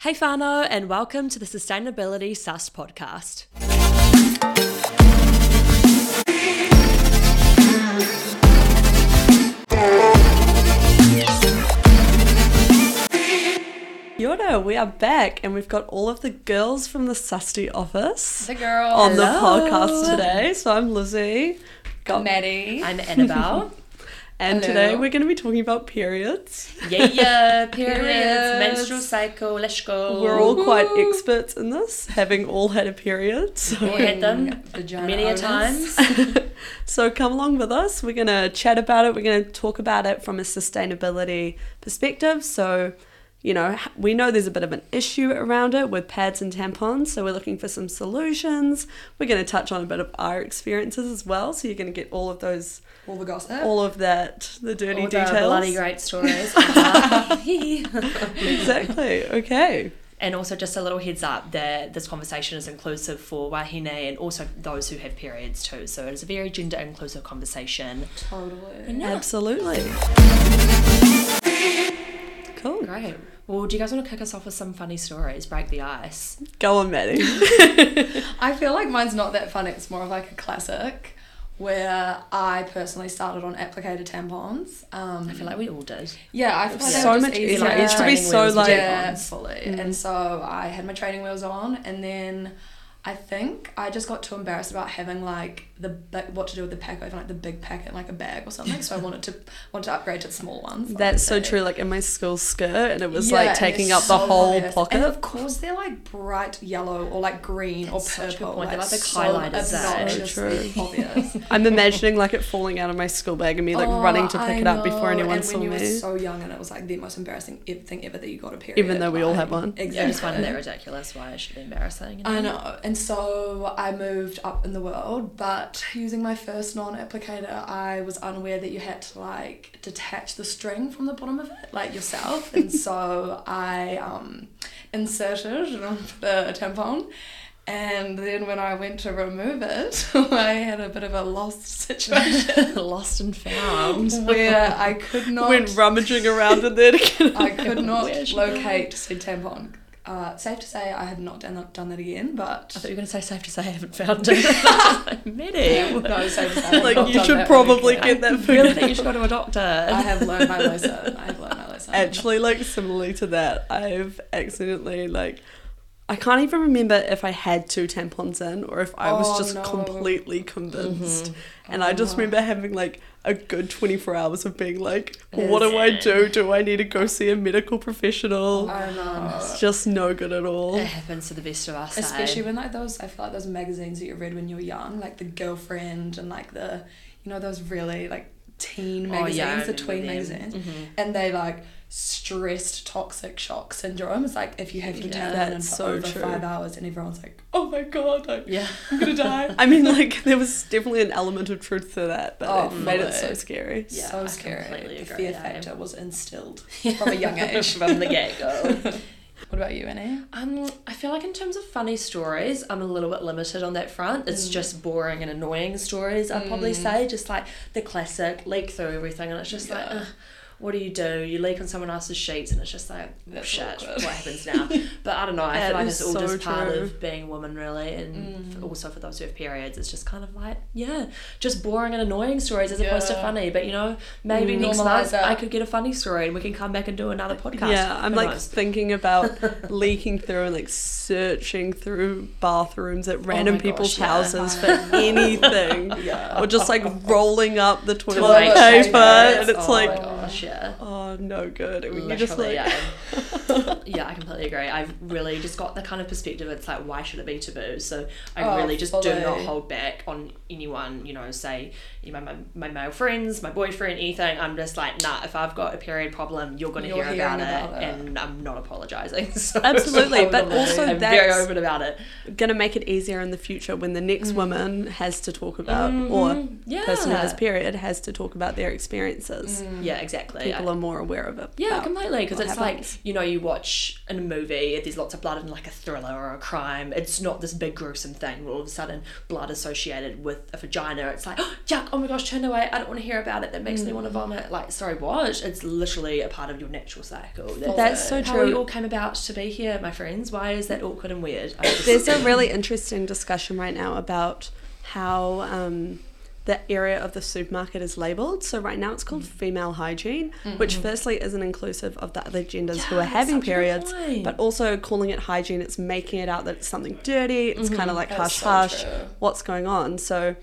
Hey Fano, and welcome to the Sustainability Sus podcast. Yoda, we are back and we've got all of the girls from the Susty office The girl. on the Hello. podcast today. So I'm Lizzie. Got Maddie. I'm Annabelle. and Hello. today we're going to be talking about periods. yeah, yeah, periods, Periods. menstrual cycle, let's go. We're all quite experts in this, having all had a period. So all had them many a owners. times. So come along with us. We're going to chat about it. We're going to talk about it from a sustainability perspective. So, you know, we know there's a bit of an issue around it with pads and tampons. So we're looking for some solutions. We're going to touch on a bit of our experiences as well. So you're going to get all of those, All the gossip. all of that, the dirty all the details. bloody great stories. exactly. Okay. and also just a little heads up that this conversation is inclusive for wahine and also those who have periods too. So it is a very gender inclusive conversation. totally. Absolutely. Cool. Great. Well, do you guys want to kick us off with some funny stories? Break the ice. Go on, Maddie. I feel like mine's not that funny. It's more of like a classic where I personally started on applicator tampons. Um, I feel like we all did. yeah, I feel like So much easier. Like, it used to be so like yeah, fully. Mm. And so I had my training wheels on, and then I think I just got too embarrassed about having like the big, what to do with the pack over like the big packet like a bag or something. So I wanted to wanted to upgrade to the small ones. That's so true. Like in my school skirt, and it was Yeah, like taking they're up the whole obvious. pocket. And of course, they're like bright yellow or like green That's or such a good purple. point. They're like the so highlighters there. obnoxiously So obvious. I'm imagining like it falling out of my school bag and me like Oh, running to pick I it up before know. anyone and saw when you me. were so young, and it was like the most embarrassing thing ever that you got a period. Even though we all like, have one. Exactly. I just find that ridiculous. Why it should be embarrassing. you I know. And so I moved up in the world, but using my first non applicator, I was unaware that you had to like detach the string from the bottom of it, like yourself. and so I um, inserted the tampon. And then when I went to remove it, I had a bit of a lost situation Lost and found. where I could not. Went rummaging around in there to get. I could not locate said tampon. Uh, safe to say, I have not done that, done that again, but I thought you were going to say safe to say I haven't found it. Maddie. no, safe to say, I Like you should probably get that really think you should go to a doctor. I have learned my lesson. I have learned my lesson. Actually, like similarly to that, I've accidentally like. I can't even remember if I had two tampons in or if I was Oh, just no. completely convinced. Mm-hmm. And I just Oh. remember having like a good 24 hours of being like, what do I do? Do I need to go see a medical professional? I know. It's just no good at all. It happens to the best of us. eh? Especially when like those, I feel like those magazines that you read when you were young, like the girlfriend and like the, you know, those really like teen Oh, magazines, yeah, the remember tween them. magazines, Mhm. and they like stressed toxic shock syndrome. It's like if you have your Yeah, tampon in for so over true. five hours, and everyone's like, oh my god, like, Yeah. I'm gonna die. I mean, like, there was definitely an element of truth to that, but Oh, it made it so scary. Yeah, so I scary. completely The agree, fear yeah. factor was instilled from a young age. From the get go. What about you, Annie? Um, I feel like in terms of funny stories, I'm a little bit limited on that front. It's Mm. just boring and annoying stories, I'd probably say. Just like the classic leak through everything, and it's just like, Yeah. What do you do? You leak on someone else's sheets, and it's just like, oh, That's shit, awkward. what happens now? But I don't know. I That feel like it's all so just part true. of being a woman, really, and Mm. also for those who have periods, it's just kind of like, yeah, just boring and annoying stories as opposed to funny. But you know, maybe Mm, next month. I could get a funny story, and we can come back and do another podcast. Yeah, I'm Who like knows? thinking about leaking through and like searching through bathrooms at random my people's gosh, yeah. houses for anything. Yeah. Or just like rolling up the toilet Toilet paper, paper. and it's oh like, yeah. oh no good. And you just like, yeah. yeah, I completely agree. I've really just got the kind of perspective. It's like, why should it be taboo? So I Oh, really just do not hold back on anyone. You know, say you know, my, my male friends, my boyfriend, anything. I'm just like, nah. If I've got a period problem, you're gonna hear hearing about, it, it. and I'm not apologizing. So Absolutely, but also I'm very open about it. gonna make it easier in the future when the next woman has to talk about, Mhm. or yeah, person who has period has to talk about their experiences. Mm. yeah, exactly. exactly. people I- are more aware of it. Yeah, completely. Because it's happens. like you know, you watch in a movie, there's lots of blood in like a thriller or a crime. It's not this big gruesome thing. Where all of a sudden, blood associated with a vagina. It's like, oh, yuck! Oh my gosh, turn away! I don't want to hear about it. That makes me want to mm. vomit. Like, sorry, what? It's literally a part of your natural cycle. That's, That's so true. how we all came about to be here, my friends. Why is that awkward and weird? There's a really interesting discussion right now about how um, the area of the supermarket is labelled. So right now it's called mm. female hygiene, which firstly isn't inclusive of the other genders who are having such a good periods, but also calling it hygiene, it's making it out that it's something dirty. It's mm-hmm. kind of like That's hush so hush. true. What's going on? So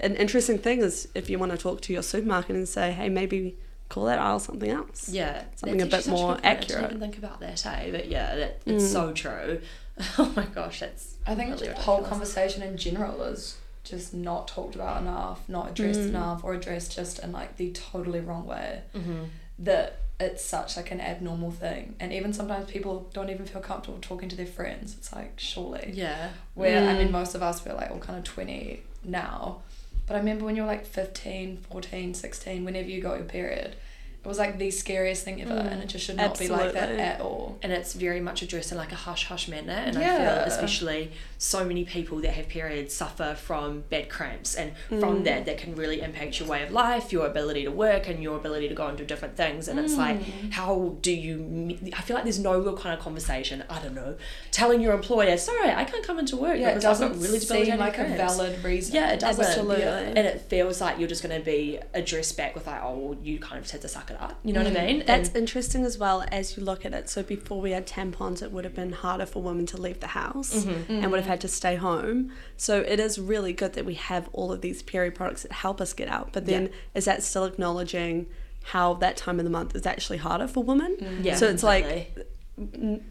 an interesting thing is if you want to talk to your supermarket and say, hey, maybe call that aisle something else. Yeah, Something a bit more good point. I accurate. didn't even think about that, eh? But yeah, that, it's Mm. so true. Oh my gosh, that's. I think really the whole conversation in general is just not talked about enough, not addressed Mm. enough, or addressed just in like the totally wrong way. Mm-hmm. That it's such like an abnormal thing, and even sometimes people don't even feel comfortable talking to their friends. It's like surely Yeah. where I Mm. mean most of us we're like all kind of 20 now but I remember when you were like 15 14 16 whenever you got your period it was like the scariest thing ever and it just should not be like that at all and it's very much addressed in like a hush hush manner and i feel especially so many people that have periods suffer from bad cramps and Mm. from that that can really impact your way of life your ability to work and your ability to go and do different things and it's like Mm. how do you i feel like there's no real kind of conversation i don't know telling your employer sorry i can't come into work yeah it because I've got doesn't really seem debilitating like a valid reason Yeah, it doesn't. Absolutely. Yeah. And it feels like you're just going to be addressed back with like, oh, well, you kind of just had to suck it up. You know what I mm. mean? That's And- interesting as well as you look at it. So before we had tampons, it would have been harder for women to leave the house mm-hmm. and would have mm-hmm. had to stay home. So it is really good that we have all of these period products that help us get out. But then Yeah. is that still acknowledging how that time of the month is actually harder for women? Mm-hmm. yeah, so it's like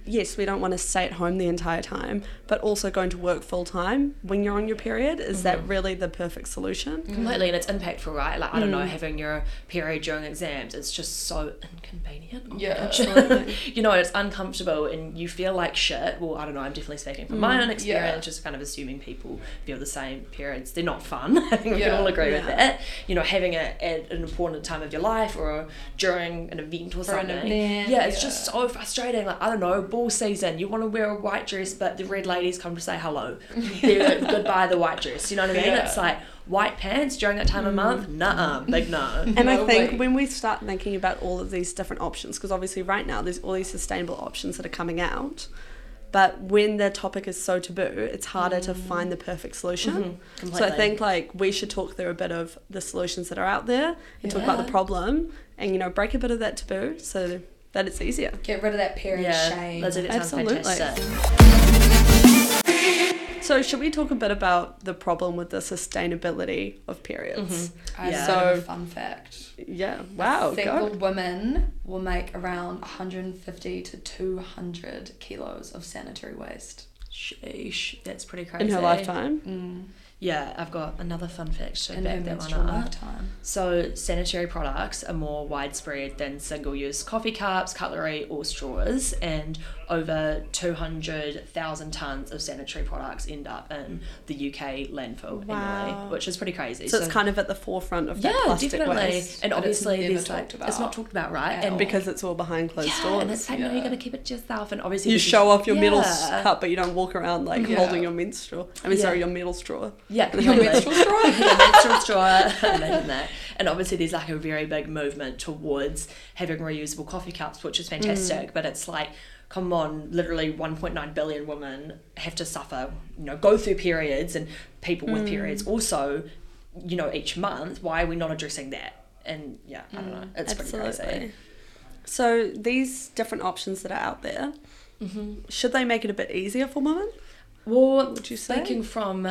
yes, we don't want to stay at home the entire time, but also going to work full time when you're on your period. Is that mm-hmm. really the perfect solution? Mm-hmm. completely and it's impactful right like i don't know Mm. having your period during exams it's just so inconvenient Oh Yeah. Absolutely. you know it's uncomfortable and you feel like shit well i don't know i'm definitely speaking from my mm, own experience Yeah. just kind of assuming people feel the same periods they're not fun i think we can all agree with that you know having it at an important time of your life or during an event or For something event, yeah it's just so frustrating like i don't know ball season you want to wear a white dress but the red ladies come to say hello They're like, goodbye the white dress you know what i mean Yeah. it's like white pants during that time of month nah big no And I think way. when we start thinking about all of these different options, because obviously right now there's all these sustainable options that are coming out, but when the topic is so taboo, it's harder to find the perfect solution. So I Mm-hmm. completely. think like we should talk through a bit of the solutions that are out there and talk about the problem and you know break a bit of that taboo so that it's easier. get rid of that period yeah shame Lizzie, that sounds Absolutely. fantastic So should we talk a bit about the problem with the sustainability of periods? I Yeah. So- fun fact Yeah. Wow. single Go. women will make around 150 to 200 kilos of sanitary waste sheesh that's pretty crazy In her lifetime. mm. Yeah i've got another fun fact to back that one up lifetime So, sanitary products are more widespread than single use coffee cups, cutlery, or straws, and over 200,000 tonnes of sanitary products end up in the UK landfill Wow. annually, which is pretty crazy. So, it's kind of at the forefront of that yeah, plastic definitely. waste. And But it's obviously, there's like, about it's not talked about, right? And all. because it's all behind closed yeah, doors. and it's like, no, Yeah. you're going to keep it to yourself. And obviously, you show off your metal Yeah. s- cup, but you don't walk around like Yeah. holding your menstrual. I mean, sorry, your metal straw. Yeah, Your menstrual straw? yeah, menstrual straw. Imagine that. And obviously, there's like a very big movement towards having reusable coffee cups, which is fantastic. Mm. But it's like, come on, literally 1.9 billion women have to suffer, you know, go through periods, and people with periods mm. also, you know, each month. Why are we not addressing that? And yeah, I don't know. Mm, it's pretty crazy. So these different options that are out there, mm-hmm. should they make it a bit easier for women? Well, Would you say? speaking from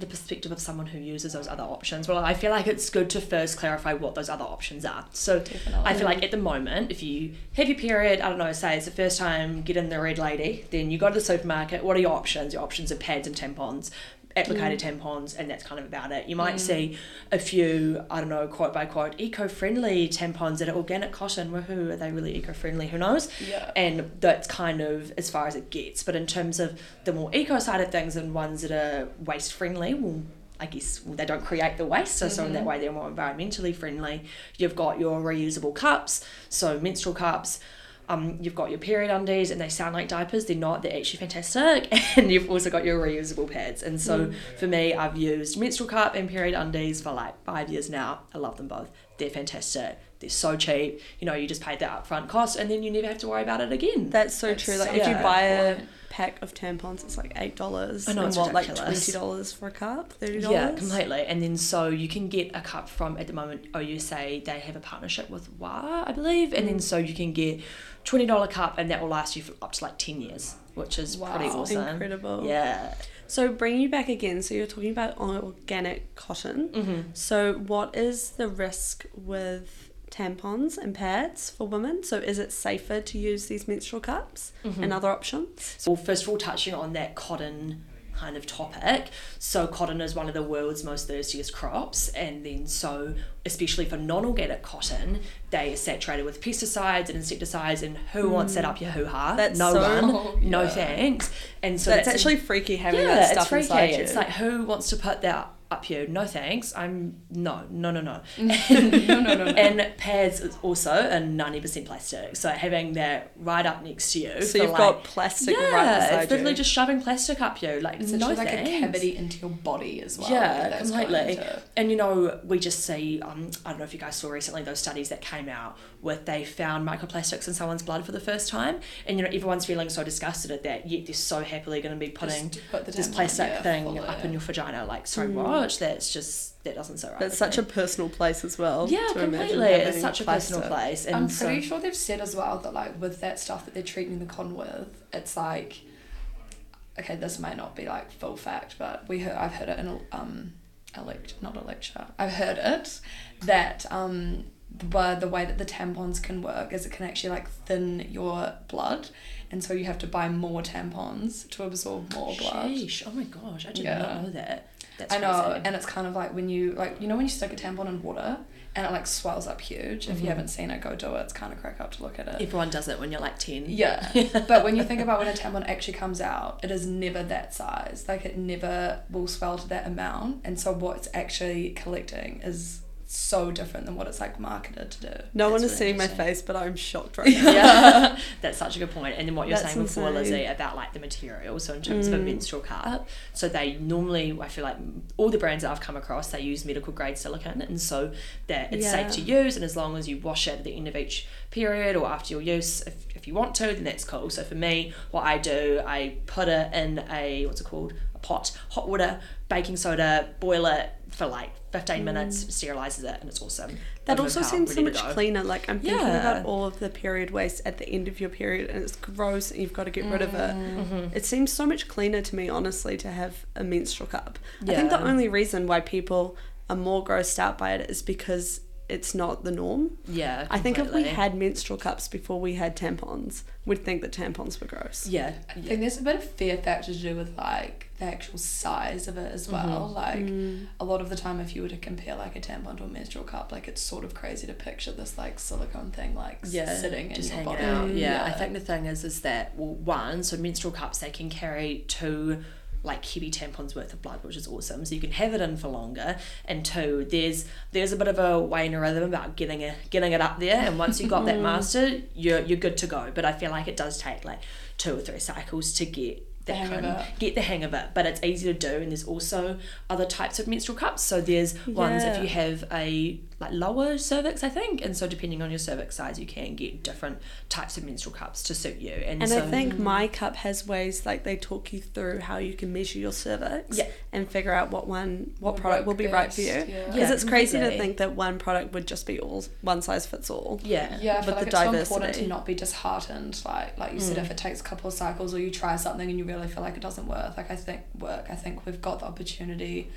the perspective of someone who uses those other options, well, I feel like it's good to first clarify what those other options are. So Definitely. I feel like at the moment, if you have your period, I don't know, say it's the first time get in the red lady, then you go to the supermarket. What are your options? Your options are pads and tampons. Applicated mm. tampons, and that's kind of about it. You might mm. see a few, I don't know, quote by quote, eco friendly tampons that are organic cotton. Woohoo, are they really eco friendly? Who knows? Yeah. and that's kind of as far as it gets. But in terms of the more eco side of things and ones that are waste friendly, well, I guess well, they don't create the waste, so, so in that mm-hmm. way they're more environmentally friendly. You've got your reusable cups, so menstrual cups. Um, you've got your period undies, and they sound like diapers. They're not. They're actually fantastic. And you've also got your reusable pads. And so for me, I've used menstrual cup and period undies for like five years now. I love them both. They're fantastic. They're so cheap. You know, you just paid the upfront cost, and then you never have to worry about it again. That's so That's true. Like so if you buy a pack of tampons, it's like eight dollars. I know, and it's what like twenty dollars for a cup, thirty dollars. Yeah, completely. And then so you can get a cup from at the moment OUSA they have a partnership with WA, I believe, and then so you can get twenty dollar cup and that will last you for up to like ten years, which is pretty awesome. Incredible. Yeah. So bringing you back again. So you're talking about organic cotton. Mm-hmm. So what is the risk with tampons and pads for women? So is it safer to use these menstrual cups Mm-hmm. and other options? So first of all, touching on that cotton kind of topic. So cotton is one of the world's most thirstiest crops, and then so especially for non-organic cotton, they are saturated with pesticides and insecticides. And who wants that up your hoo ha? Mm. That's no so- one. No Yeah. thanks. And so that's, that's actually freaky having yeah, that it's stuff freaky. inside you. It's like who wants to put that up you? No thanks. I'm no, no, no, no. no, no, no, no. And pads is also a ninety percent plastic. So having that right up next to you. so you've like, got plastic yeah, right beside it's literally you. just shoving plastic up you. Like It's no like thanks. a cavity into your body as well. Yeah, completely. And you know, we just see, um, I don't know if you guys saw recently those studies that came out with they found microplastics in someone's blood for the first time. And you know, everyone's feeling so disgusted at that, yet they're so happily going to be putting put this plastic thing up in your vagina. Like, so much. That's just, that doesn't sit right. That's with such a personal place as well. Yeah, to imagine completely. It's such a personal plastic. place. And I'm so- pretty sure they've said as well that like with that stuff that they're treating the con with, it's like okay, this may not be like full fact, but we heard I've heard it in a um a lecture not a lecture. I've heard it that um the, the way that the tampons can work is it can actually like thin your blood and so you have to buy more tampons to absorb more blood. Sheesh. Oh my gosh, I did Yeah. not know that. That's I know, crazy. and it's kind of like when you like you know when you stick a tampon in water and it like swells up huge. If Mhm. you haven't seen it, go do it. It's kind of crack up to look at it. Everyone does it when you're like 10. Yeah, but when you think about when a tampon actually comes out, it is never that size. Like it never will swell to that amount, and so what's actually collecting is so different than what it's like marketed to do. No one That's is really seeing my face, but I'm shocked right now. yeah, that's such a good point. And then what you're That's saying before, insane. Lizzie, about like the material. So in terms of a Mm. menstrual cup, so they normally, I feel like all the brands that I've come across, they use medical grade silicone, and so that it's safe to use. And as long as you wash it at the end of each period or after your use, if, if you want to, then that's cool. So for me, what I do, I put it in a what's it called, a pot, hot water, baking soda, boil it for like 15 minutes, sterilizes it, and it's awesome. Mm. That Over also the seems so much cleaner. Like I'm thinking Yeah. about all of the period waste at the end of your period, and it's gross, and you've got to get rid of it. Mhm. It seems so much cleaner to me, honestly, to have a menstrual cup. I think the only reason why people are more grossed out by it is because it's not the norm. Yeah, I think if we had menstrual cups before we had tampons, we'd think that tampons were gross. Yeah. I think there's a bit of fear factor to do with like the actual size of it as well. Like Mm. a lot of the time, if you were to compare like a tampon to a menstrual cup, like it's sort of crazy to picture this like silicone thing like yeah, sitting in your body. out. Yeah. yeah, I think the thing is, is that well, one, so menstrual cups they can carry two like heavy tampons worth of blood, which is awesome. So you can have it in for longer. And two, there's there's a bit of a way and a rhythm about getting it getting it up there. And once you've got that mm. mastered, you're you're good to go. But I feel like it does take like two or three cycles to get that hang of get the hang of it. But it's easy to do, and there's also other types of menstrual cups. So there's ones if you have a like lower cervix, I think, and so depending on your cervix size, you can get different types of menstrual cups to suit you. And, And so I think my cup has ways like they talk you through how you can measure your cervix Yeah. and figure out what one what Will product will be right for you. Because yeah. Yeah, it's crazy to think that one product would just be all one size fits all. yeah, Yeah, I feel like the it's so important to not be disheartened. Like like you said, Mm. if it takes a couple of cycles or you try something and you really feel like it doesn't work, like I think work. I think we've got the opportunity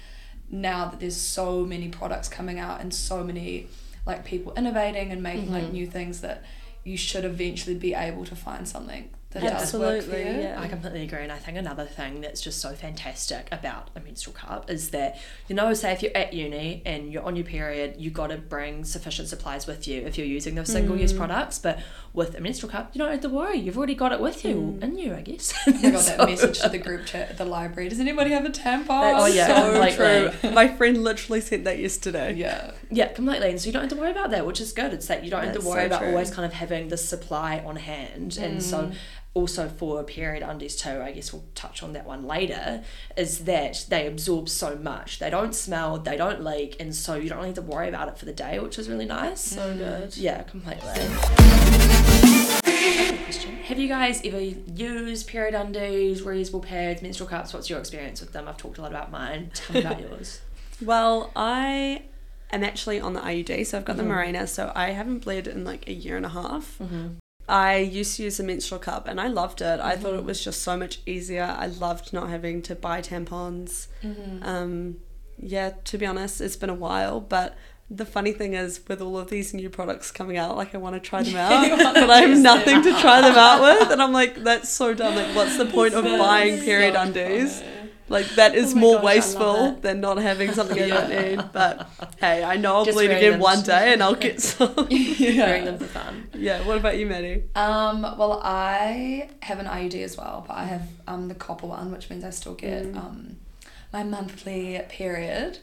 now that there's so many products coming out and so many like people innovating and making like Mhm. new things that you should eventually be able to find something that Yeah. does work for Absolutely, you. yeah. I completely agree, and I think another thing that's just so fantastic about a menstrual cup is that you know, say if you're at uni and you're on your period, you got to bring sufficient supplies with you if you're using those single-use mm. products. But with a menstrual cup, you don't have to worry; you've already got it with you mm. in you, I guess. I got that message to the group chat at the library. Does anybody have a tampon? That's Oh, yeah, so completely. true. My friend literally sent that yesterday. Yeah. Yeah, completely. And so you don't have to worry about that, which is good. It's that you don't have to worry so about true. always kind of having the supply on hand. And so mm. Also for a period undies too, I guess we'll touch on that one later, is that they absorb so much. They don't smell, they don't leak, and so you don't have to worry about it for the day, which is really nice. So good. Yeah, completely. Question. Have you guys ever used period undies, reusable pads, menstrual cups? What's your experience with them? I've talked a lot about mine. Tell me about yours. Well, I am actually on the IUD, so I've got Mhm. the Mirena, so I haven't bled in like a year and a half. Mm-hmm. I used to use a menstrual cup and I loved it. I Mm-hmm. thought it was just so much easier. I loved not having to buy tampons. Mm-hmm. Um, yeah, to be honest, it's been a while, but the funny thing is with all of these new products coming out, like I want to try them out, but I have nothing to try them out with, and I'm like, that's so dumb. Like, what's the point of buying So period funny. Like that is Oh more gosh, wasteful than not having something I don't need. But hey, I know I'll Just bleed again one day and I'll get some. Wearing them for fun. yeah. What about you, Maddie? Um, well, I have an IUD as well, but I have um, the copper one, which means I still get Mm. um, my monthly period.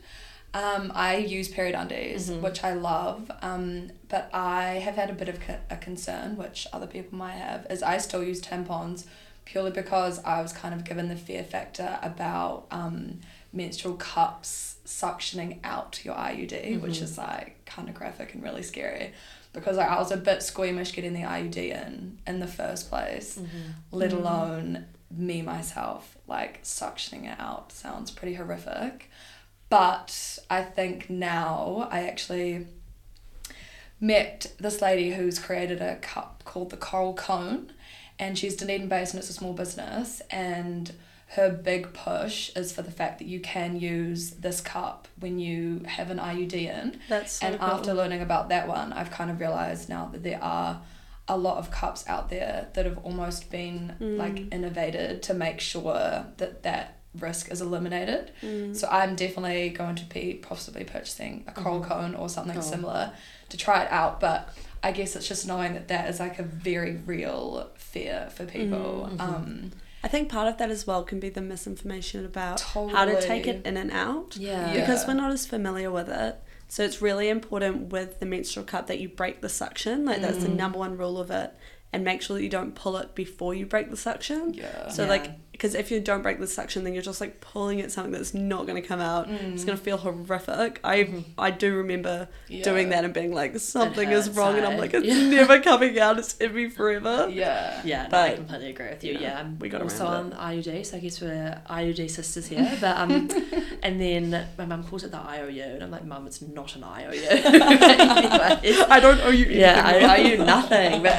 Um, I use period undies, Mhm. which I love, um, but I have had a bit of co- a concern, which other people might have, is I still use tampons purely because I was kind of given the fear factor about um, menstrual cups suctioning out your IUD, which Mhm. is like kind of graphic and really scary because like, I was a bit squeamish getting the IUD in in the first place, let Mm. alone me myself like suctioning it out sounds pretty horrific. But I think now I actually met this lady who's created a cup called the Coral Cone, and she's Dunedin based and it's a small business. And her big push is for the fact that you can use this cup when you have an IUD in. That's so and cool. after learning about that one, I've kind of realized now that there are a lot of cups out there that have almost been like Mm. innovated to make sure that that risk is eliminated. Mm. So I'm definitely going to be possibly purchasing a coral Mhm. cone or something Cool. similar to try it out. But I guess it's just knowing that that is like a very real fear for people. Mhm. Um, I think part of that as well can be the misinformation about totally. how to take it in and out Yeah. Yeah. because we're not as familiar with it. So it's really important with the menstrual cup that you break the suction. Like that's the Mm. number one rule of it, and make sure that you don't pull it before you break the suction. Yeah. So Yeah. like, because if you don't break the suction, then you're just like pulling at something that's not going to come out. It's Mm. going to feel horrific. I Mhm. I do remember Yeah. doing that and being like something is hurts, wrong, and eh? I'm like it's Yeah. never coming out. It's in me forever. Yeah. Yeah, no, I completely agree with you. yeah, Yeah, we got also around on IUD, so I guess we're IUD sisters here. But um, and then my mum calls it the IOU, and I'm like, mum, it's not an IOU. anyway, I don't owe you anything. yeah, I Mum. owe you nothing. But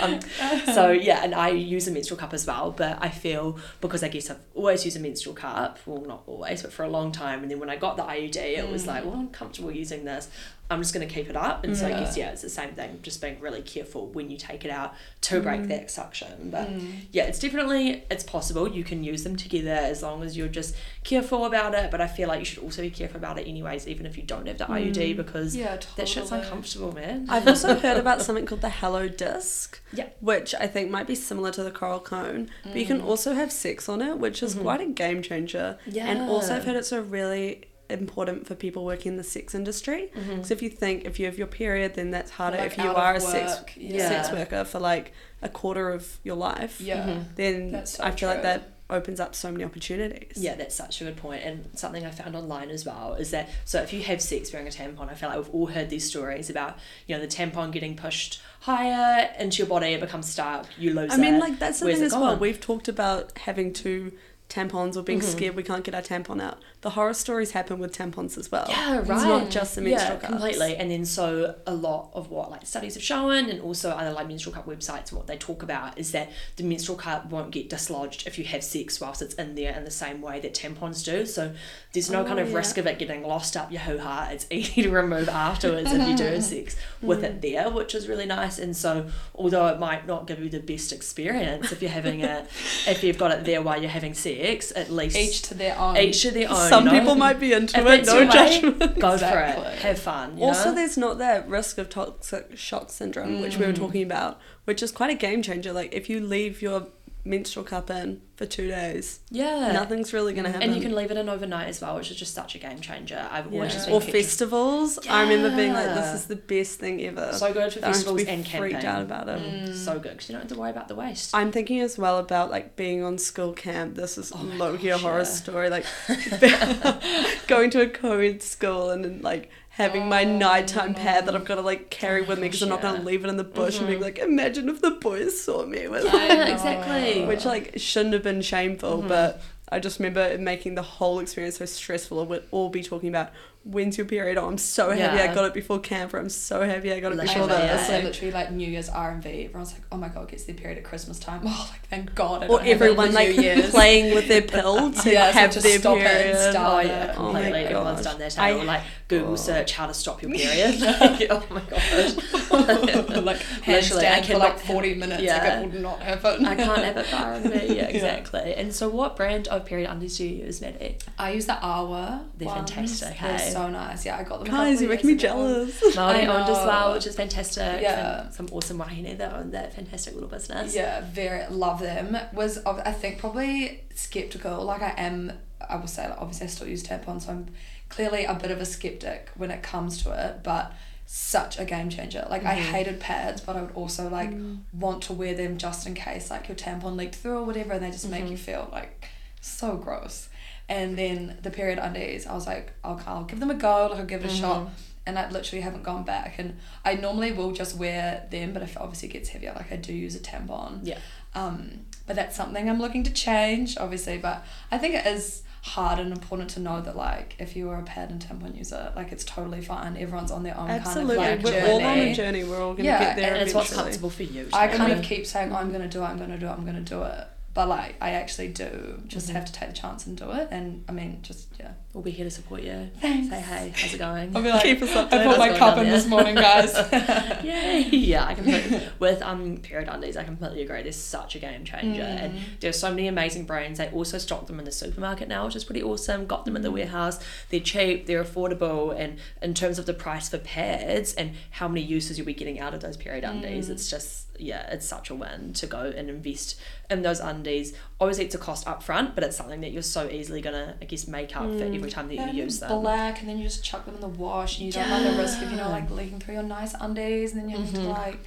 and, um, so yeah, and I use a menstrual cup as well. But I feel because I guess I've always used a menstrual cup. Well, not always, but for a long time. And then when I got the IUD, it was Mm. like, well, I'm comfortable using this. I'm just going to keep it up. And so I Yeah. guess yeah, it's the same thing. Just being really careful when you take it out to break Mm. that suction. But Mm. yeah, it's definitely it's possible. You can use them together as long as you're just careful about it. But I feel like you should also be careful about it anyways, even if you don't have the IUD, Mm. because Yeah, totally. that shit's uncomfortable, man. I've also heard about something called the Hello Disc. Yeah. Which I think might be similar to the coral cone. But you can Mm. also have sex on it, which is Mhm. quite a game changer. yeah. And also I've heard it's a really important for people working in the sex industry. Mhm. So if you think if you have your period, then that's harder. Like if you are a sex yeah. sex worker for like a quarter of your life, Yeah. Mhm. then so I feel like that opens up so many opportunities. Yeah, that's such a good point. And something I found online as well is that so if you have sex wearing a tampon, I feel like we've all heard these stories about, you know, the tampon getting pushed higher into your body, it becomes stuck, you lose I mean, it. like that's the Where's thing it as well. We've talked about having to tampons or being Mhm. scared we can't get our tampon out. The horror stories happen with tampons as well. Yeah, It's right. not just the menstrual yeah, cups. completely. And then so a lot of what like studies have shown, and also other like menstrual cup websites, what they talk about is that the menstrual cup won't get dislodged if you have sex whilst it's in there in the same way that tampons do. So there's no Oh, kind of yeah. risk of it getting lost up your hoo ha. It's easy to remove afterwards if you do have sex with Mm. it there, which is really nice. And so although it might not give you the best experience if you're having it, if you've got it there while you're having sex, at least Each to their own. each to their own. Some you know? people might be into If it, that's no your way, judgment. Go for it. Have fun. You Also, know? there's not that risk of toxic shock syndrome, which we were Mm. talking about, which is quite a game changer. Like, if you leave your menstrual cup in for two days, yeah. nothing's really going to happen. And you can leave it in overnight as well, which is just such a game changer. I've always Yeah. just been Or festivals. I remember being like, this is the best thing ever. so good for festivals and camping. freaked out about it. Mm, So good because you don't have to worry about the waste. I'm thinking as well about like being on school camp. This is Oh low key a horror yeah. story. Like going to a co-ed school and then like having my Oh, nighttime pad that. I've got to like carry Oh with me because I'm not going to leave it in the bush and being like, imagine if the boys saw me with I Yeah, exactly. which like shouldn't have been shameful, Mhm. but I just remember making the whole experience so stressful. And we'd all be talking about when's your period? Oh, I'm so happy I got it before camp, I'm so happy I got it Literally, before I know, this. yeah. like literally like New Year's R and V. Everyone's like, "Oh my god, gets their period at Christmas time." Oh, like thank God. I Or don't have everyone like New Year's. playing with their pill to Yeah, so have to their stop it and period. start Oh it. yeah, Oh completely. Everyone's gosh. done that. I- Or like Google oh. search how to stop your period. Like, oh my gosh. like Literally, I handstand for cannot like have- forty minutes. yeah. Like it will not happen. I can't have it far in me. Yeah, Yeah. exactly. And so, what brand of period undies do you use, Maddie? I use the AWWA. They're ones. fantastic, They're hey? so nice. Yeah, I got them. a Guys, you're making me ago. jealous. Maori I owned as well, know. which is fantastic. Yeah. And some awesome wahine that own that fantastic little business. Yeah, very love them. Was I think probably skeptical. Like I am. I will say, like, obviously, I still use tampons, so I'm clearly a bit of a skeptic when it comes to it. But such a game changer. Like I Mhm. hated pads, but I would also like Mm. want to wear them just in case like your tampon leaked through or whatever, and they just make Mhm. you feel like so gross. And then the period undies, I was like, I'll, I'll give them a go. Like I'll give it a shot. Mhm. And I literally haven't gone back. And I normally will just wear them, but if it obviously gets heavier, like I do use a tampon. Yeah. Um, but that's something I'm looking to change, obviously. But I think it is hard and important to know that, like, if you are a pad and tampon user, like, it's totally fine. Everyone's on their own Absolutely, kind of like we're journey. all on a journey. We're all gonna Yeah, get there And it's what's eventually. comfortable for you. I kind of keep saying, I'm going to do it, I'm going to do it, I'm going to do it. But, like, I actually do just Mhm. have to take the chance and do it. And, I mean, just, yeah. We'll be here to support you. Thanks. Say hey, how's it going? I'll be like, Keep us I updated. put my cup in there? this morning, guys. Yay! Yeah, I completely with um period undies. I completely agree. They're such a game changer, and Mm. there's so many amazing brands. They also stock them in the supermarket now, which is pretty awesome. Got them in the warehouse. They're cheap. They're affordable, and in terms of the price for pads and how many uses you'll be getting out of those period undies, Mm. it's just yeah, it's such a win to go and invest in those undies. Obviously, it's a cost up front, but it's something that you're so easily gonna, I guess, make up for Mm. every time that Yeah, you use them. Black, and then you just chuck them in the wash, and you don't run the risk of you know like leaking through your nice undies, and then you have to Mhm. like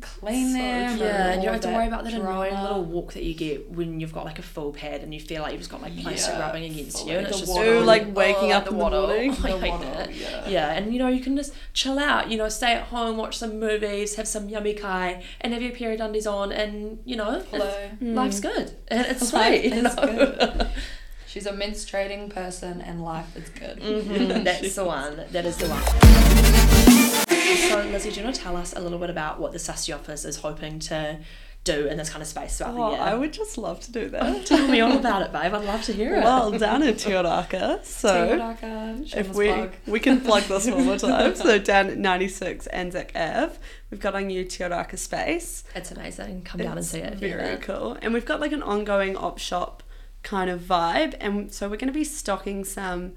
clean So them. true. Yeah, and you don't have to worry about that annoying little walk that you get when you've got like a full pad and you feel like you've just got like plastic Yeah, rubbing against fully. you and it's just waddle. Like waking Oh, up the in the waddle. morning. I hate waddle, that. yeah. Yeah, and you know you can just chill out. You know, stay at home, watch some movies, have some yummy kai, and have your period undies on, and you know, it's- Hello. Mm. life's good and it's Life sweet. You know, good. She's a menstruating person, and life is good. Mhm, that's the one. That is the one. So, Lizzie, do you want to tell us a little bit about what the Susty office is hoping to do in this kind of space throughout Oh, the year? I would just love to do Oh, that. tell me all about it, babe. I'd love to hear it. well, down in Te Oraka, so Te Oraka, if we plug. we can plug this one more time. So down at 96 Anzac Ave, we've got our new Te Oraka space. It's amazing. Come down and see it. Very cool. And we've got like an ongoing op shop kind of vibe. And so we're going to be stocking some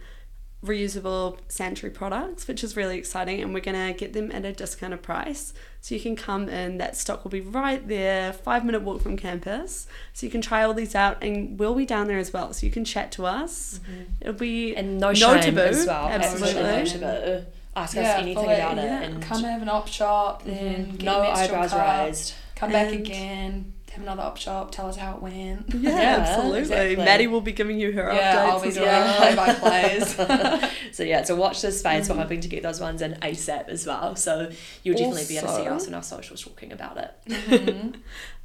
reusable sanitary products, which is really exciting. And we're going to get them at a discounted price. So you can come in, that stock will be right there, five minute walk from campus. So you can try all these out and we'll be down there as well. So you can chat to us. It'll be And no, No shame taboo, as well. Absolutely no taboo. Ask us anything fully, about it. yeah. And Come have an op shop, then Mhm. get no a eyebrows cup, raised. Come back again. Have another op shop, tell us how it went. Yeah, Yeah, absolutely. exactly. Maddie will be giving you her Yeah, updates I'll be doing play by plays. so yeah, so watch this space. Mm-hmm. We're hoping to get those ones in ASAP as well. So you'll definitely be able to see us on our socials talking about it. Mhm.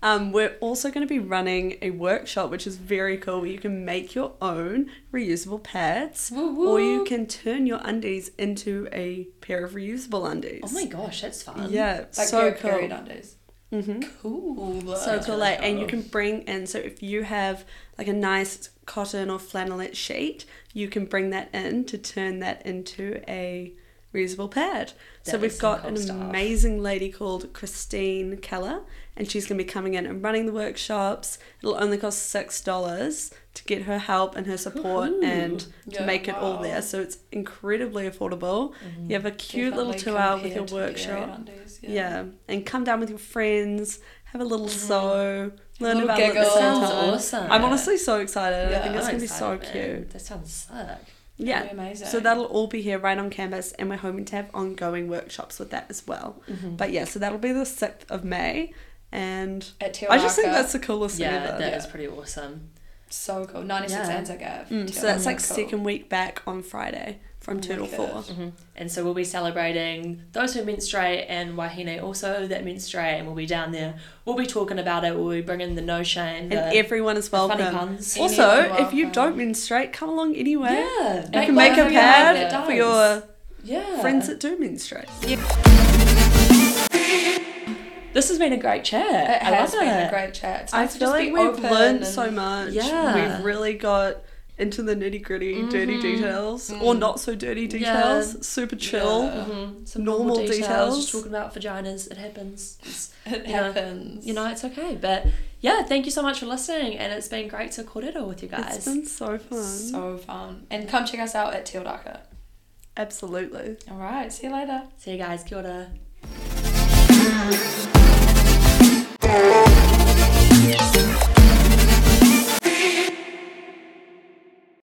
Um, we're also going to be running a workshop, which is very cool, where you can make your own reusable pads, Woo woo. or you can turn your undies into a pair of reusable undies. Oh my gosh, that's fun. Yeah, like so cool. period undies. Hmm Cool. So cool, like, and you can bring in. So if you have like a nice cotton or flannelette sheet, you can bring that in to turn that into a reusable pad. so That we've got cool an stuff. amazing lady called Christine Keller, and she's going to be coming in and running the workshops. It'll only cost six dollars to get her help and her support Ooh. and to Yeah, make it all there. So it's incredibly affordable. Mm-hmm. You have a cute little Definitely two hour with your compared to period workshop. undies, Yeah. and come down with your friends, have a little sew, learn little about it the same Sounds awesome. I'm honestly so excited. I think it's I'm gonna be so cute. That sounds sick. Yeah. Amazing. So that'll all be here right on campus, and we're hoping to have ongoing workshops with that as well. Mm-hmm. But yeah, so that'll be the sixth of May, and At Te I just think that's the coolest thing Yeah, ever. that is Yeah. pretty awesome. so cool. 96 Yeah. Anzac Ave. Mm, so that's like Cool. second week back on Friday from till Wicked. four. hmm And so we'll be celebrating those who menstruate and Wahine also that menstruate, and we'll be down there. We'll be talking about it. We'll be bringing the no shame, And the, everyone is the funny welcome. puns. Also, Anyone if you don't menstruate, come along anyway. yeah, You Make can make a one for your friend that pad for your yeah. friends that do menstruate. This has been a great chat. It I has love been it. a great chat. It's I nice to feel like we've learned so much. Yeah. We've really got into the nitty gritty, dirty Mhm. details, or Mm. not so dirty Yeah. details, super chill. Yeah. Mhm. Some Normal normal, details. details. Just talking about vaginas. It happens. It you know, happens. you know, it's okay. But yeah, thank you so much for listening, and it's been great to kōrero with you guys. It's been so fun. So fun. And come check us out at Te Oraka. Absolutely. All right. See you later. See you guys. Kia ora.